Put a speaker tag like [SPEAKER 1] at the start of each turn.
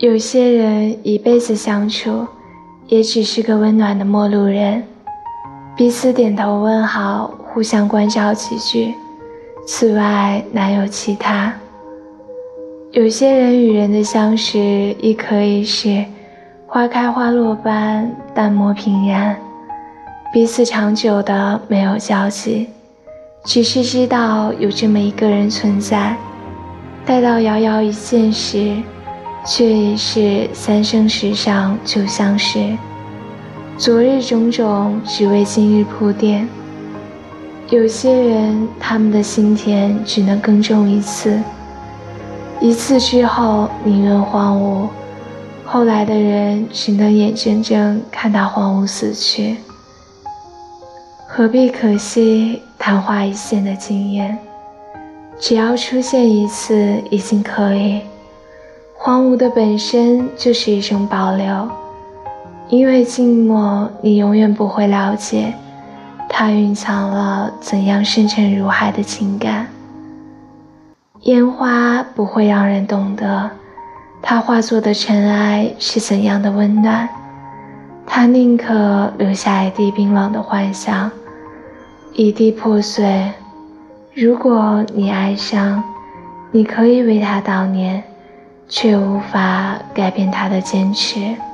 [SPEAKER 1] 有些人一辈子相处，也只是个温暖的陌路人，彼此点头问好，互相关照几句，此外难有其他。有些人与人的相识，亦可以是花开花落般淡漠平然，彼此长久的没有交集，只是知道有这么一个人存在。待到遥遥一见时，却已是三生石上旧相识。昨日种种，只为今日铺垫。有些人，他们的心田只能耕种一次，一次之后宁愿荒芜，后来的人只能眼睁睁看他荒芜死去。何必可惜昙花一现的经验？只要出现一次，已经可以。荒芜的本身就是一种保留，因为静默，你永远不会了解，它蕴藏了怎样深沉如海的情感。烟花不会让人懂得，它化作的尘埃是怎样的温暖。它宁可留下一地冰冷的幻想，一地破碎。如果你哀伤，你可以为他悼念，却无法改变他的坚持。